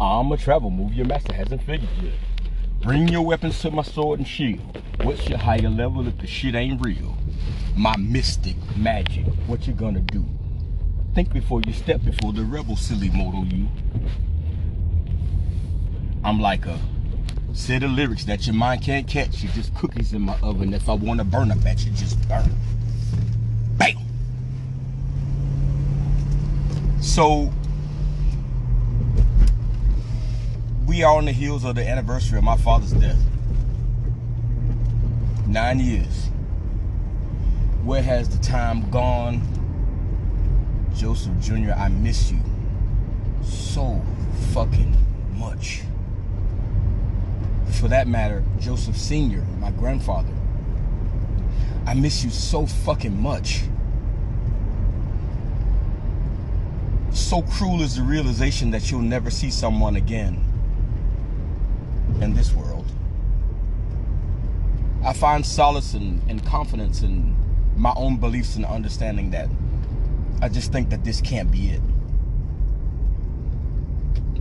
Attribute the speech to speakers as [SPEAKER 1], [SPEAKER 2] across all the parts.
[SPEAKER 1] I'm a travel. Move your master hasn't figured yet. Bring your weapons to my sword and shield. What's your higher level if the shit ain't real? My mystic magic. What you gonna do? Think before you step before the rebel silly mortal you. I'm like a set of lyrics that your mind can't catch. You just cookies in my oven. If I wanna burn up at you, just burn. Bam! So we are on the heels of the anniversary of my father's death. Nine years. Where has the time gone? Joseph Jr., I miss you so fucking much. For that matter, Joseph Sr., my grandfather, I miss you so fucking much. So cruel is the realization that you'll never see someone again in this world. I find solace and, and confidence in my own beliefs and understanding that I just think that this can't be it.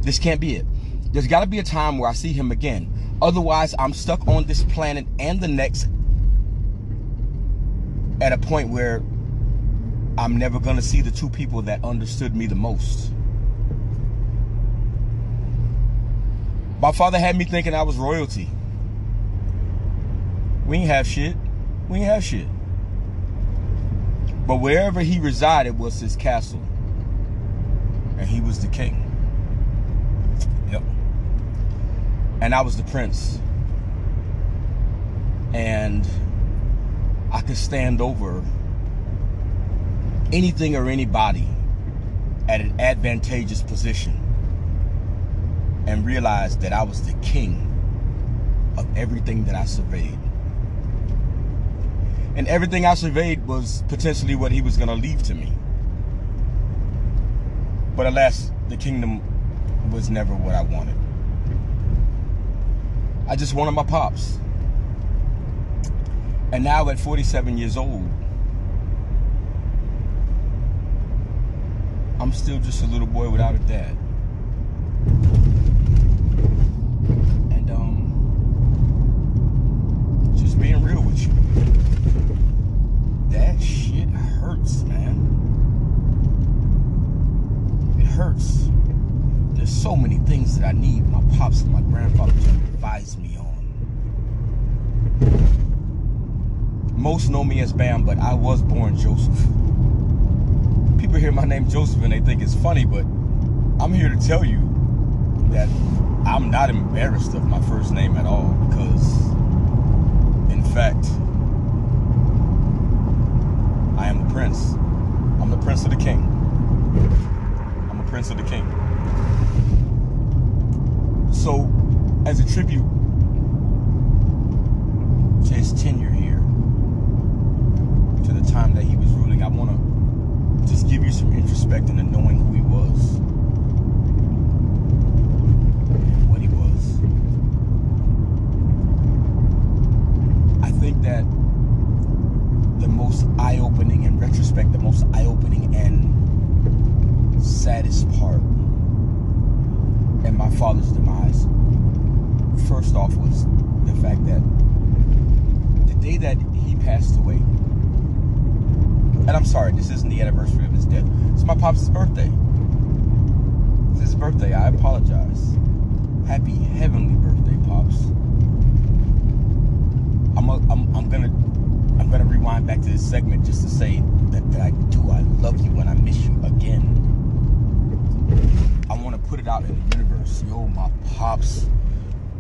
[SPEAKER 1] This can't be it. There's got to be a time where I see him again. Otherwise, I'm stuck on this planet and the next at a point where I'm never going to see the two people that understood me the most. My father had me thinking I was royalty. We ain't have shit. We ain't have shit. But wherever he resided was his castle. And he was the king. Yep. And I was the prince. And I could stand over anything or anybody at an advantageous position and realized that I was the king of everything that I surveyed. And everything I surveyed was potentially what he was going to leave to me. But alas, the kingdom was never what I wanted. I just wanted my pops. And now at 47 years old, I'm still just a little boy without a dad. And um just being real That shit hurts, man. It hurts. There's so many things that I need my pops and my grandfather to advise me on. Most know me as Bam, but I was born Joseph. People hear my name Joseph and they think it's funny, but I'm here to tell you that I'm not embarrassed of my first name at all because, in fact, I am the prince. I'm the prince of the king. I'm a prince of the king. So, as a tribute to his tenure here, to the time that he was ruling, I want to just give you some introspect into knowing who he was. and What he was. I think that the most eye-opening in retrospect, the most eye-opening and saddest part in my father's demise, first off was the fact that the day that he passed away, and I'm sorry, this isn't the anniversary of his death. It's my pop's birthday. It's his birthday. I apologize. Happy heavenly birthday, pops. I'm, a, I'm, I'm gonna I'm gonna rewind back to this segment just to say that, that I do I love you and I miss you again. I want to put it out in the universe. Yo, my pops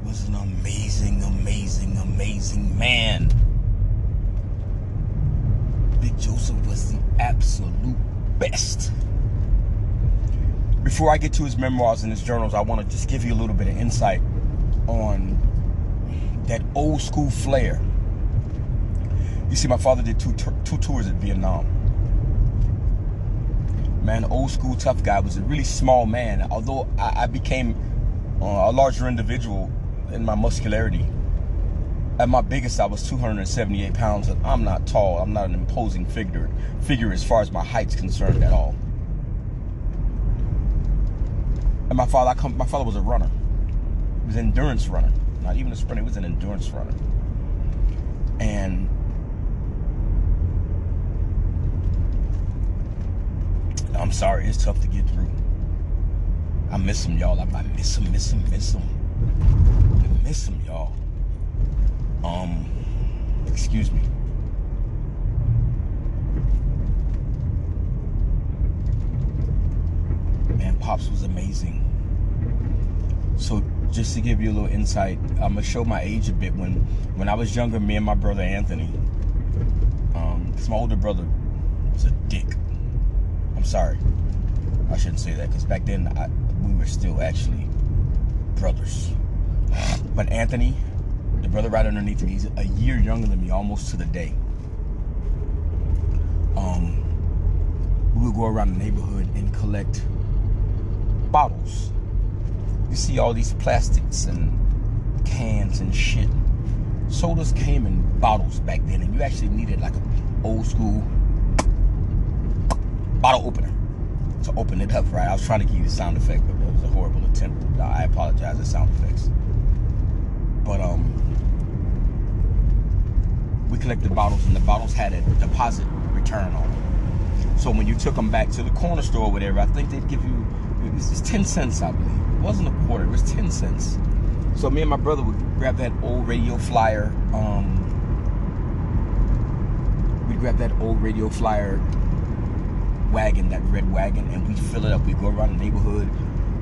[SPEAKER 1] was an amazing, amazing, amazing man. Big Joseph was the absolute best. Before I get to his memoirs and his journals, I want to just give you a little bit of insight on that old school flair. You see, my father did two, two tours at Vietnam. Man, old school tough guy was a really small man. Although I, I became uh, a larger individual in my muscularity. At my biggest, I was 278 pounds, and I'm not tall. I'm not an imposing figure, figure as far as my height's concerned at all. And my father, I come, my father was a runner. He was an endurance runner, not even a sprinter. He was an endurance runner. And I'm sorry, it's tough to get through. I miss them, y'all. I, I miss them, miss them, miss them. I miss them, y'all. Um, excuse me. Man, Pops was amazing. So just to give you a little insight, I'm gonna show my age a bit. When when I was younger, me and my brother Anthony, um, cause my older brother was a dick. I'm sorry, I shouldn't say that, cause back then I, we were still actually brothers. But Anthony, the brother right underneath me, he's a year younger than me, almost to the day. Um, we would go around the neighborhood and collect bottles. You see all these plastics and cans and shit. Sodas came in bottles back then, and you actually needed like an old school bottle opener to open it up, right? I was trying to give you the sound effect, but it was a horrible attempt. I apologize, the sound effects. But um, we collected bottles, and the bottles had a deposit return on them. So when you took them back to the corner store or whatever, I think they'd give you it was just 10 cents, I believe. It wasn't a quarter, it was 10 cents. So me and my brother would grab that old radio flyer. Um, we'd grab that old radio flyer wagon, that red wagon, and we'd fill it up. We'd go around the neighborhood,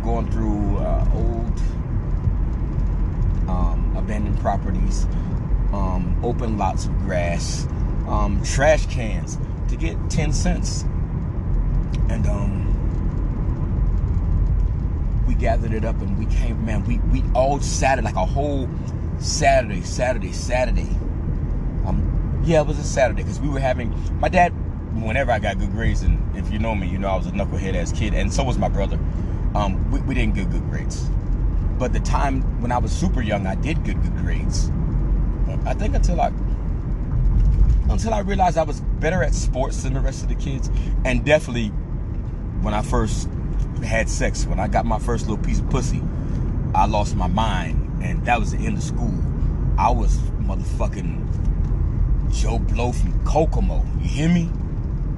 [SPEAKER 1] going through uh, old um, abandoned properties, um, open lots of grass, um, trash cans to get 10 cents. And um, we gathered it up and we came, man, we, we all Saturday, like a whole Saturday, Saturday, Saturday. Um, yeah, it was a Saturday because we were having, my dad, whenever I got good grades, and if you know me, you know I was a knucklehead as kid, and so was my brother. Um, we, we didn't get good grades. But the time when I was super young, I did get good grades. I think until I until I realized I was better at sports than the rest of the kids, and definitely when I first had sex, when I got my first little piece of pussy, I lost my mind, and that was the end of school. I was motherfucking Joe Blow from Kokomo. You hear me?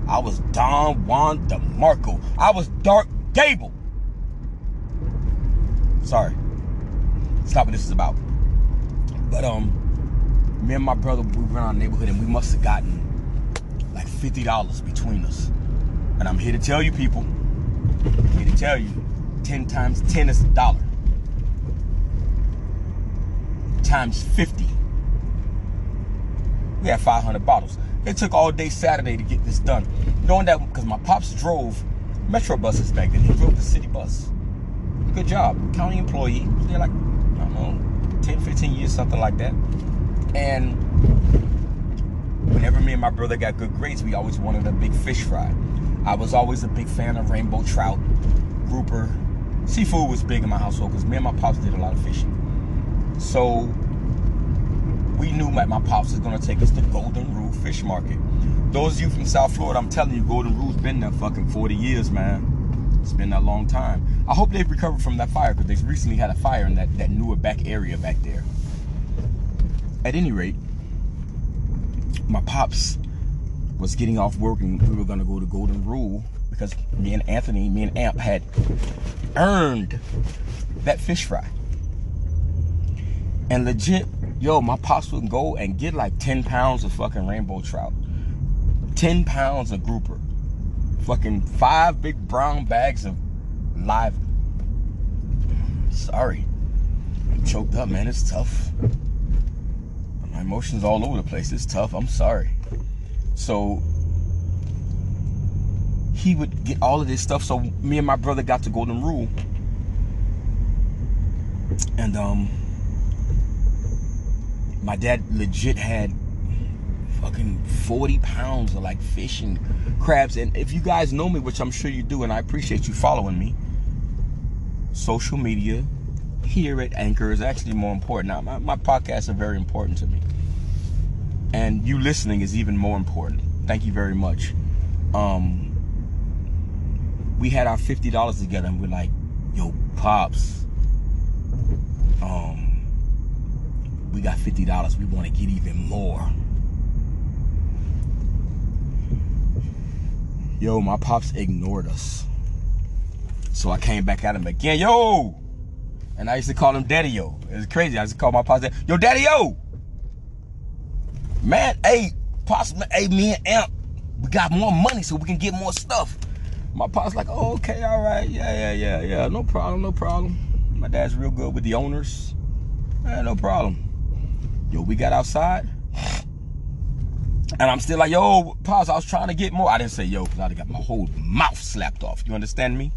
[SPEAKER 1] I was Don Juan DeMarco. I was Dark Gable. Sorry. It's not what this is about. But um, me and my brother we went around the neighborhood and we must have gotten like fifty dollars between us. And I'm here to tell you people, I'm here to tell you, ten times ten is a dollar. Times fifty. We had 500 bottles. It took all day Saturday to get this done. Knowing that because my pops drove metro buses back then. He drove the city bus. Good job. County employee. They're like, I don't know, 10, 15 years, something like that. And whenever me and my brother got good grades, we always wanted a big fish fry. I was always a big fan of rainbow trout, grouper. Seafood was big in my household because me and my pops did a lot of fishing. So we knew my, my pops was to take us to Golden Rule Fish Market. Those of you from South Florida, I'm telling you, Golden Rule's been there fucking 40 years, man. It's been a long time. I hope they've recovered from that fire because they recently had a fire in that, that newer back area back there. At any rate, my pops was getting off work and we were to go to Golden Rule because me and Anthony, me and Amp had earned that fish fry. And legit, yo, my pops would go and get like 10 pounds of fucking rainbow trout, 10 pounds of grouper, fucking five big brown bags of live. Sorry, I'm choked up, man. It's tough. My emotions all over the place. It's tough. I'm sorry. So he would get all of this stuff. So me and my brother got to Golden Rule, and um my dad legit had fucking 40 pounds of like fish and crabs. And if you guys know me, which I'm sure you do, and I appreciate you following me, social media here at Anchor is actually more important. Now, my, my podcasts are very important to me. And you listening is even more important. Thank you very much. Um, we had our $50 together and we're like, yo, pops, um, we got $50. We want to get even more. Yo, my pops ignored us. So I came back at him again. Yo! And I used to call him Daddy Yo. It's crazy. I used to call my pops, that. Yo, Daddy Yo! Man, hey, pops, hey, me and Amp, we got more money so we can get more stuff. My pops like, oh, okay, all right, yeah, yeah, yeah, yeah, no problem, no problem. My dad's real good with the owners. Yeah, no problem. Yo, we got outside. And I'm still like, yo, pause. I was trying to get more. I didn't say yo, because I got my whole mouth slapped off. You understand me?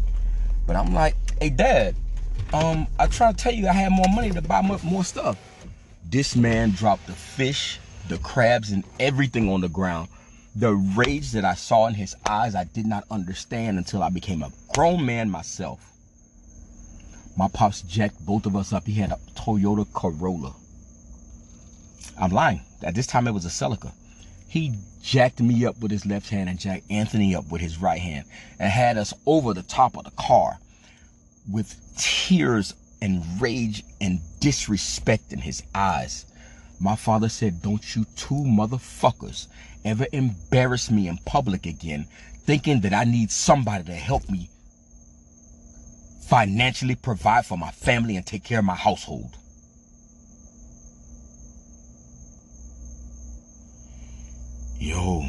[SPEAKER 1] But I'm like, hey, dad, um, I try to tell you I had more money to buy more, more stuff. This man dropped the fish, the crabs, and everything on the ground the rage that I saw in his eyes, I did not understand until I became a grown man myself. My pops jacked both of us up. He had a Toyota Corolla. I'm lying. At this time, it was a Celica. He jacked me up with his left hand and jacked Anthony up with his right hand and had us over the top of the car with tears and rage and disrespect in his eyes. My father said, Don't you two motherfuckers ever embarrass me in public again, thinking that I need somebody to help me financially provide for my family and take care of my household. Yo,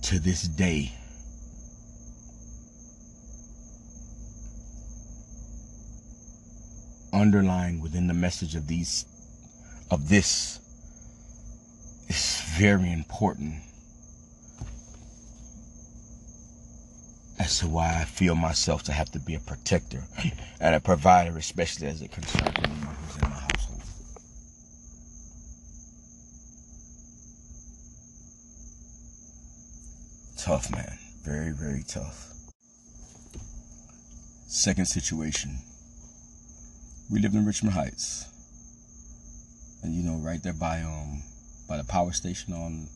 [SPEAKER 1] to this day, underlying within the message of these of this is very important. As to why I feel myself to have to be a protector and a provider, especially as it concerns anyone who's in my household. Tough, man. Very, very tough. Second situation we lived in Richmond Heights, and you know, right there by um by the power station on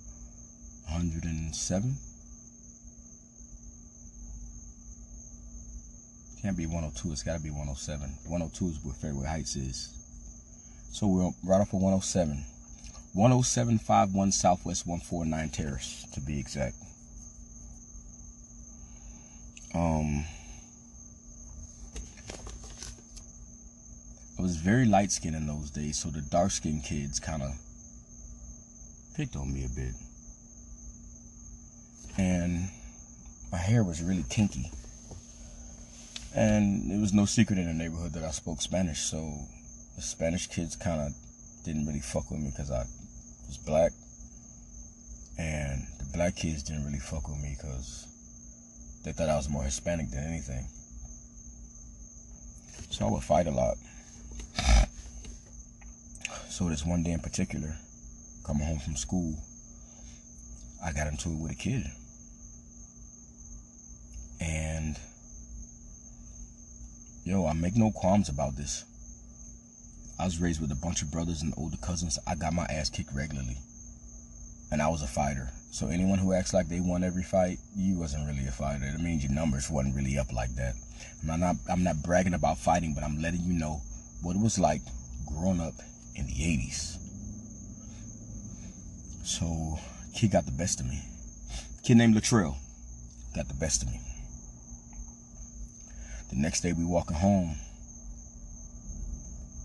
[SPEAKER 1] 107. Can't be 102. It's got to be 107. 102 is where Fairway Heights is. So we're right off of 107. 10751 Southwest 149 Terrace, to be exact. Um. I was very light skinned in those days, so the dark skinned kids kind of picked on me a bit. And my hair was really kinky. And it was no secret in the neighborhood that I spoke Spanish, so the Spanish kids kind of didn't really fuck with me because I was black. And the black kids didn't really fuck with me because they thought I was more Hispanic than anything. So I would fight a lot. So this one day in particular, coming home from school, I got into it with a kid. And yo, I make no qualms about this. I was raised with a bunch of brothers and older cousins. I got my ass kicked regularly. And I was a fighter. So anyone who acts like they won every fight, you wasn't really a fighter. It means your numbers wasn't really up like that. I'm not I'm not bragging about fighting, but I'm letting you know what it was like growing up in the 80s. So, kid got the best of me. Kid named Latrell got the best of me. The next day we walking home.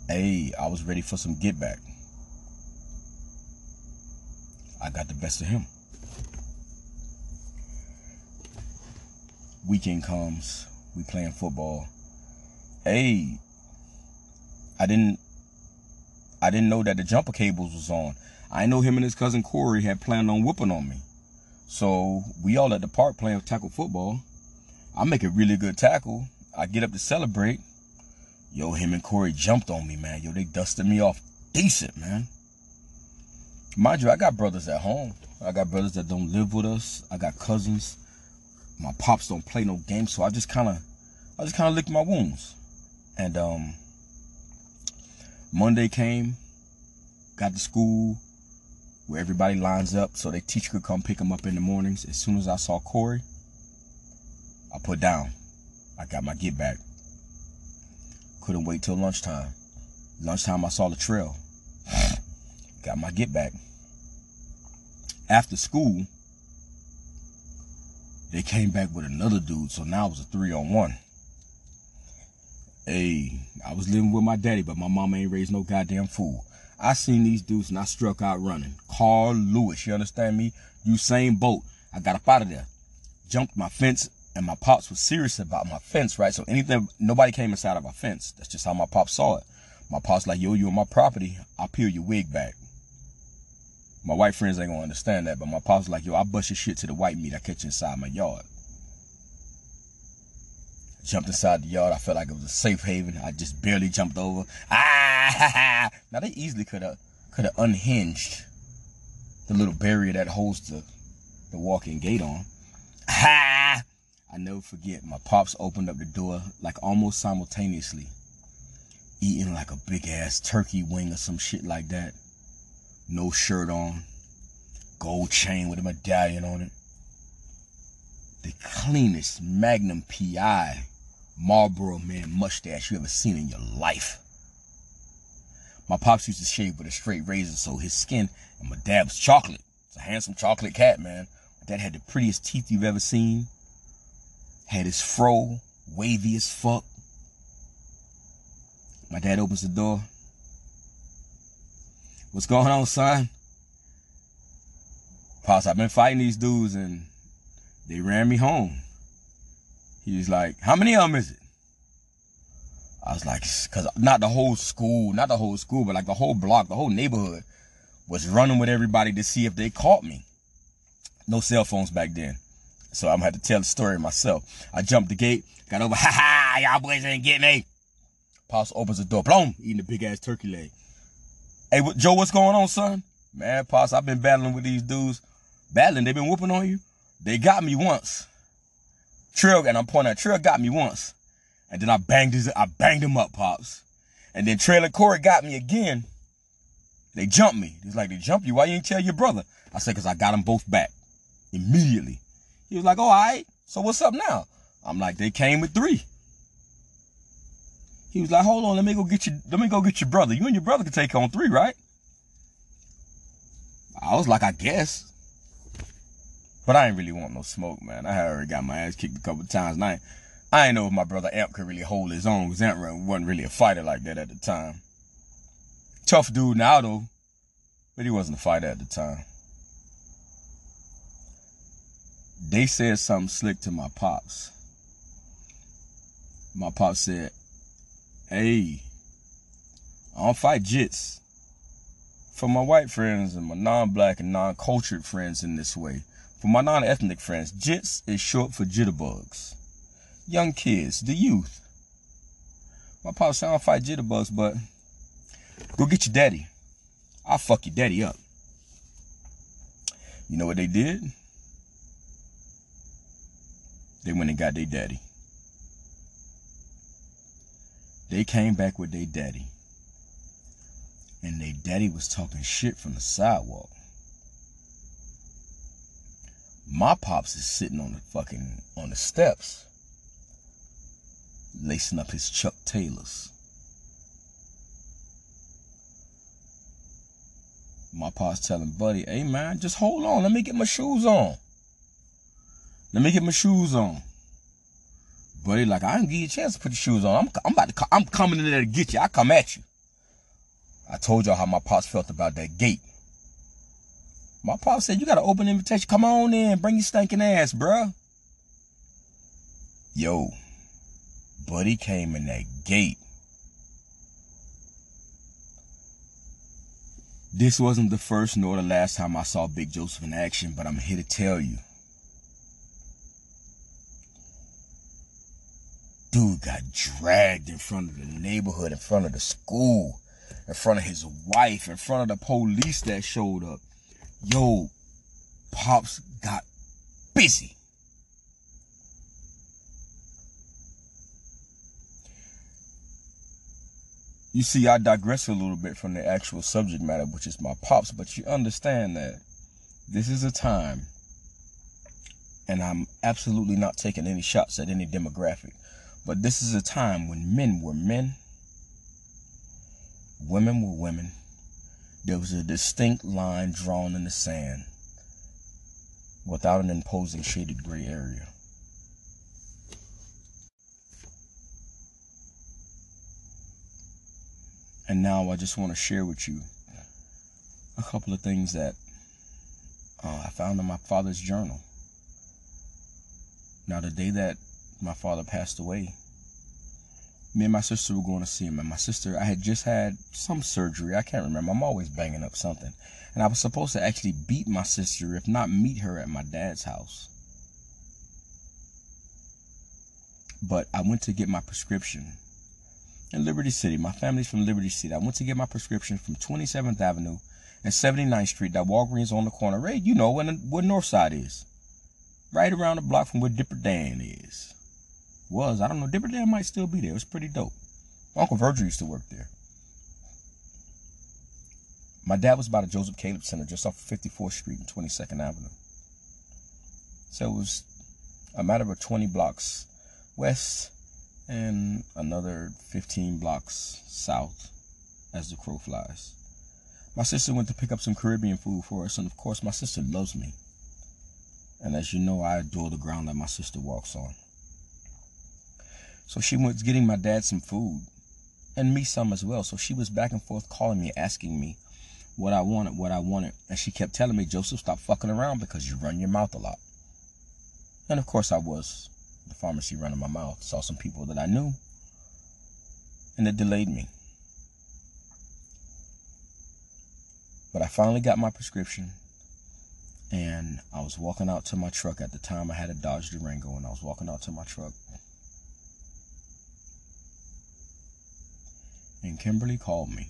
[SPEAKER 1] Hey, I was ready for some get back. I got the best of him. Weekend comes, we playing football. Hey, I didn't I didn't know that the jumper cables was on. I know him and his cousin Corey had planned on whooping on me. So we all at the park playing tackle football. I make a really good tackle. I get up to celebrate. Yo, him and Corey jumped on me, man. Yo, they dusted me off decent, man. Mind you, I got brothers at home. I got brothers that don't live with us. I got cousins. My pops don't play no games, so I just kind of, I just kind of licked my wounds. And um, Monday came, got to school where everybody lines up so their teacher could come pick them up in the mornings. As soon as I saw Corey, I put down. I got my get back. Couldn't wait till lunchtime. Lunchtime, I saw Latrell. Got my get back. After school, they came back with another dude, so now it was a three on one. Hey, I was living with my daddy, but my mama ain't raised no goddamn fool. I seen these dudes and I struck out running. Carl Lewis, you understand me? Usain Bolt. I got up out of there. Jumped my fence and my pops was serious about my fence, right? So anything, nobody came inside of our fence. That's just how my pops saw it. My pops like, yo, you on my property. I'll peel your wig back. My white friends ain't gonna understand that, but my pops was like, yo, I bust your shit to the white meat I catch inside my yard. Jumped inside the yard. I felt like it was a safe haven. I just barely jumped over. Ah! Now they easily could have could have unhinged the little barrier that holds the the walking gate on. Ha! I never forget. My pops opened up the door like almost simultaneously, eating like a big ass turkey wing or some shit like that. No shirt on, gold chain with a medallion on it. The cleanest Magnum PI Marlboro man mustache you ever seen in your life. My pops used to shave with a straight razor, so his skin and my dad was chocolate. It's a handsome chocolate cat, man. My dad had the prettiest teeth you've ever seen. Had his fro wavy as fuck. My dad opens the door. What's going on, son? Pops, I've been fighting these dudes and they ran me home. He's like, how many of them is it? I was like, cause not the whole school, not the whole school, but like the whole block, the whole neighborhood was running with everybody to see if they caught me. No cell phones back then. So I'm gonna have to tell the story myself. I jumped the gate, got over, ha ha, y'all boys didn't get me. Pops opens the door, boom, eating a big ass turkey leg. Hey, what, Joe, what's going on, son? Man, Pops, I've been battling with these dudes. Battling, They've been whooping on you? They got me once. Trill, and I'm pointing at Trill got me once. And then I banged his, I banged him up, pops. And then Trailer Corey got me again. They jumped me. He's like, they jumped you. Why you ain't tell your brother? I said, cause I got them both back immediately. He was like, oh, all right. So what's up now? I'm like, they came with three. He was like, hold on, let me go get you, let me go get your brother. You and your brother can take on three, right? I was like, I guess. But I ain't really want no smoke, man. I already got my ass kicked a couple times. And I, I ain't know if my brother Amp could really hold his own because Amp wasn't really a fighter like that at the time. Tough dude now though, but he wasn't a fighter at the time. They said something slick to my pops. My pops said, hey, I don't fight jits. For my white friends and my non-black and non-cultured friends in this way, for my non-ethnic friends, jits is short for jitterbugs young kids, the youth. My pops said, I don't fight jitterbugs, but go get your daddy. I'll fuck your daddy up. You know what they did? They went and got their daddy. They came back with their daddy. And their daddy was talking shit from the sidewalk. My pops is sitting on the fucking on the steps lacing up his Chuck Taylors. My pa's telling Buddy, hey man, just hold on. Let me get my shoes on. Let me get my shoes on. Buddy, like, I didn't give you a chance to put your shoes on. I'm, I'm about to, I'm coming in there to get you. I come at you. I told y'all how my pops felt about that gate. My pop said, you got an open invitation. Come on in. Bring your stinking ass, bruh. Yo, Buddy came in that gate. This wasn't the first nor the last time I saw Big Joseph in action, but I'm here to tell you. Dude got dragged in front of the neighborhood, in front of the school, in front of his wife, in front of the police that showed up. Yo, Pops got busy. You see, I digress a little bit from the actual subject matter, which is my pops, but you understand that this is a time, and I'm absolutely not taking any shots at any demographic, But this is a time when men were men, women were women. There was a distinct line drawn in the sand without an imposing shaded gray area. And now I just want to share with you a couple of things that uh, I found in my father's journal. Now, the day that my father passed away, me and my sister were going to see him. And my sister, I had just had some surgery. I can't remember. I'm always banging up something. And I was supposed to actually beat my sister, if not meet her at my dad's house. But I went to get my prescription in Liberty City. My family's from Liberty City. I went to get my prescription from 27th Avenue and 79th Street. That Walgreens on the corner. Right, you know where, where North Side is. Right around the block from where Dipper Dan is. Was. I don't know. Dipper Dan might still be there. It was pretty dope. Uncle Virgil used to work there. My dad was by the Joseph Caleb Center just off of 54th Street and 22nd Avenue. So it was a matter of 20 blocks west and another 15 blocks south as the crow flies. My sister went to pick up some Caribbean food for us, and of course, my sister loves me. And as you know, I adore the ground that my sister walks on. So she was getting my dad some food and me some as well. So she was back and forth calling me, asking me what I wanted, what I wanted. And she kept telling me, Joseph, stop fucking around because you run your mouth a lot. And of course, I was the pharmacy running my mouth, saw some people that I knew, and it delayed me. But I finally got my prescription, and I was walking out to my truck. At the time, I had a Dodge Durango, and I was walking out to my truck. And Kimberly called me.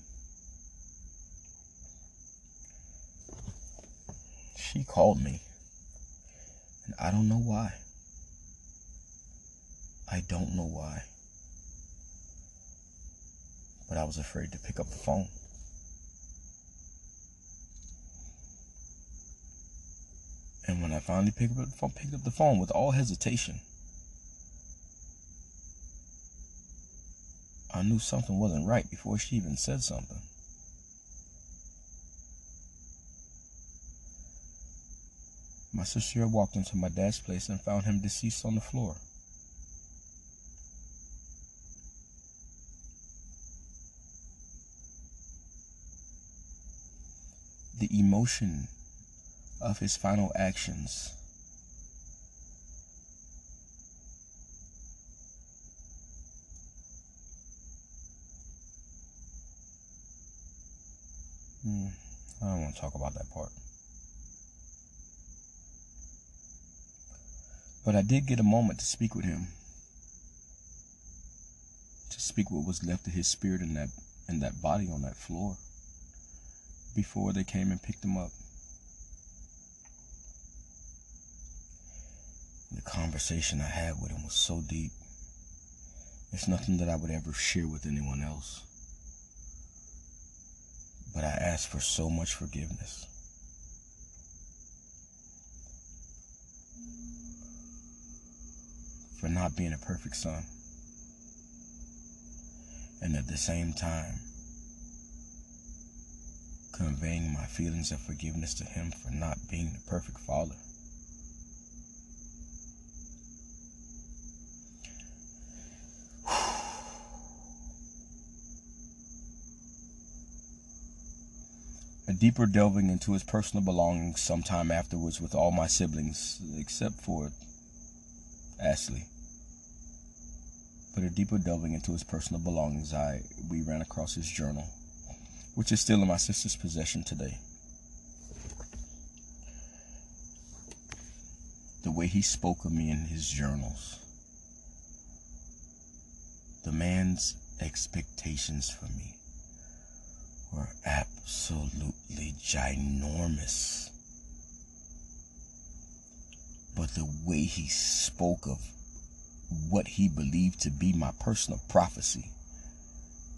[SPEAKER 1] She called me, and I don't know why. I don't know why. But I was afraid to pick up the phone. And when I finally picked up the phone, picked up the phone with all hesitation, I knew something wasn't right before she even said something. My sister walked into my dad's place and found him deceased on the floor. the emotion of his final actions. I don't want to talk about that part. But I did get a moment to speak with him. To speak what was left of his spirit in that in that body on that floor before they came and picked him up. The conversation I had with him was so deep. It's nothing that I would ever share with anyone else. But I ask for so much forgiveness. For not being a perfect son. And at the same time, conveying my feelings of forgiveness to him for not being the perfect father. Deeper delving into his personal belongings sometime afterwards with all my siblings, except for Ashley. But a deeper delving into his personal belongings, I we ran across his journal which is still in my sister's possession today. The way he spoke of me in his journals. The man's expectations for me were absolutely ginormous. But the way he spoke of what he believed to be my personal prophecy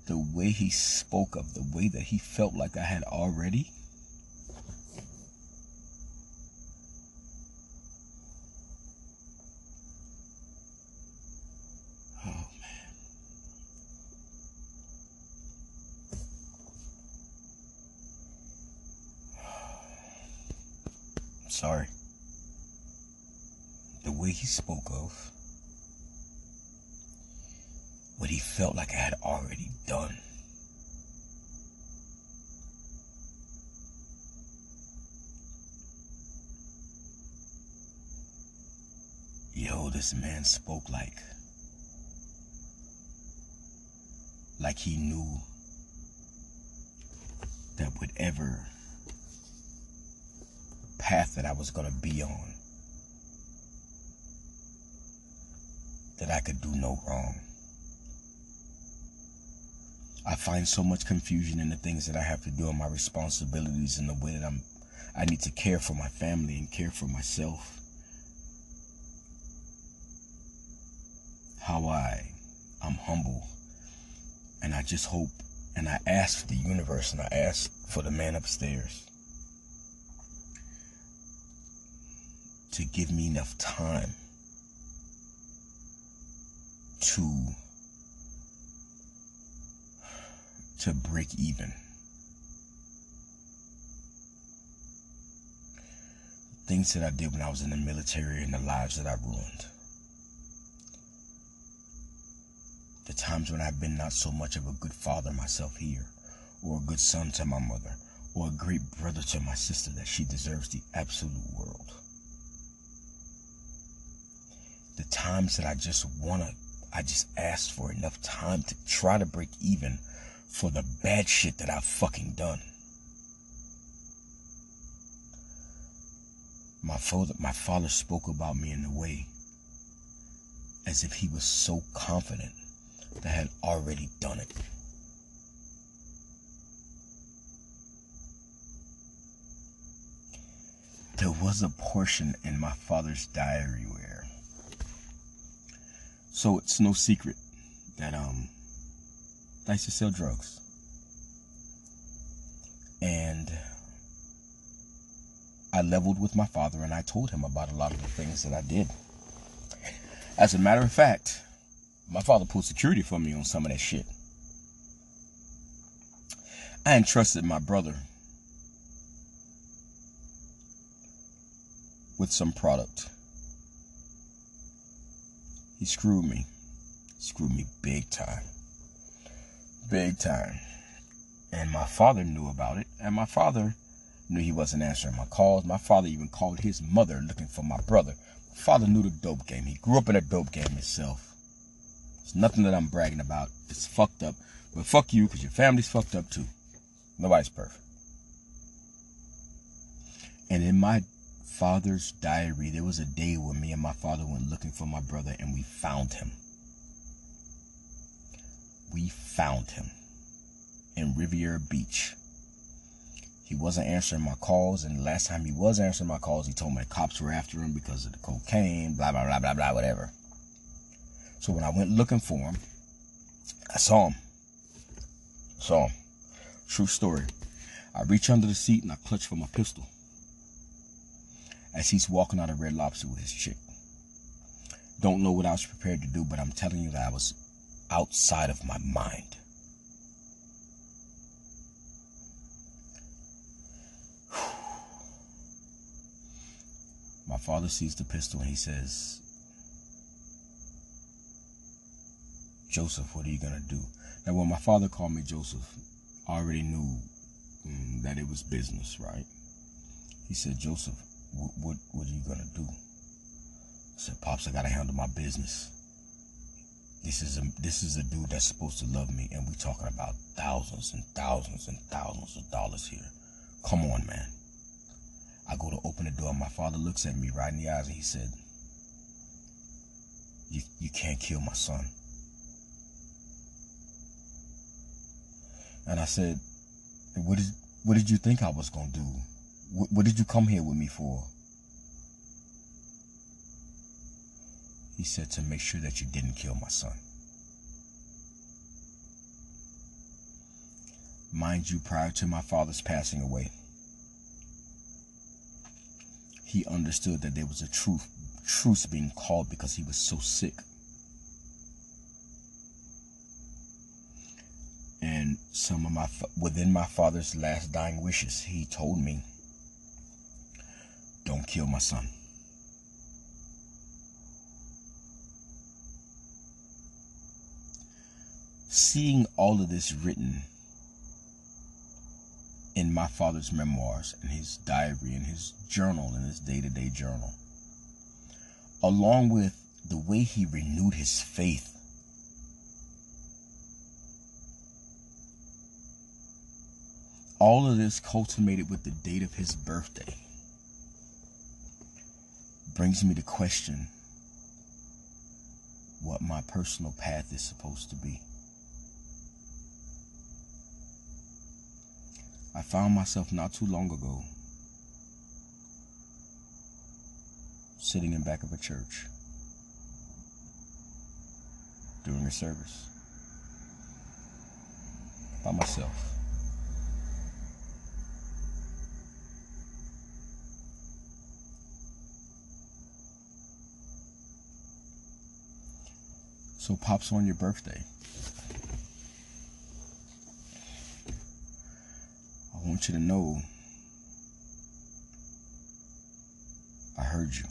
[SPEAKER 1] the way he spoke of the way that he felt like I had already oh sorry. The way he spoke of what he felt like I had already done. Yo, this man spoke like like he knew that whatever path that I was going to be on, that I could do no wrong. I find so much confusion in the things that I have to do and my responsibilities and the way that I'm I need to care for my family and care for myself. How I I'm humble and I just hope and I ask the universe and I ask for the man upstairs to give me enough time to to break even. Things that I did when I was in the military and the lives that I ruined. The times when I've been not so much of a good father myself here, or a good son to my mother, or a great brother to my sister that she deserves the absolute world. The times that I just wanna, I just asked for enough time to try to break even for the bad shit that I've fucking done. My father, my father spoke about me in a way as if he was so confident that had already done it. There was a portion in my father's diary where, so it's no secret that um I used to sell drugs. And I leveled with my father and I told him about a lot of the things that I did. As a matter of fact, my father pulled security for me on some of that shit. I entrusted my brother with some product. He screwed me. Screwed me big time big time. And my father knew about it. And my father knew he wasn't answering my calls. My father even called his mother looking for my brother. My father knew the dope game. He grew up in a dope game himself. It's nothing that I'm bragging about. It's fucked up. But fuck you, because your family's fucked up too. Nobody's perfect. And in my father's diary, there was a day when me and my father went looking for my brother and we found him we found him in Riviera Beach. He wasn't answering my calls, and the last time he was answering my calls, he told me the cops were after him because of the cocaine, blah, blah, blah, blah, blah, whatever. So when I went looking for him, I saw him. Saw him. True story. I reach under the seat and I clutch for my pistol as he's walking out of Red Lobster with his chick. Don't know what I was prepared to do, but I'm telling you that I was outside of my mind. My father sees the pistol and he says, Joseph, what are you going to do? Now, when my father called me Joseph, I already knew mm, that it was business, right? He said, Joseph, what, what, what are you going to do? I said, Pops, I got to handle my business. This is a this is a dude that's supposed to love me, and we talking about thousands and thousands and thousands of dollars here. Come on, man. I go to open the door. My father looks at me right in the eyes, and he said, "You you can't kill my son." And I said, "What did what did you think I was gonna do? What, what did you come here with me for?" He said to make sure that you didn't kill my son. Mind you, prior to my father's passing away, he understood that there was a truth, truce being called because he was so sick. And some of my, within my father's last dying wishes, he told me Don't kill my son. Seeing all of this written in my father's memoirs, in his diary, in his journal, in his day to day journal, along with the way he renewed his faith all of this culminated with the date of his birthday brings me to question what my personal path is supposed to be. I found myself not too long ago sitting in back of a church during a service by myself. So pops on your birthday. I want you to know I heard you.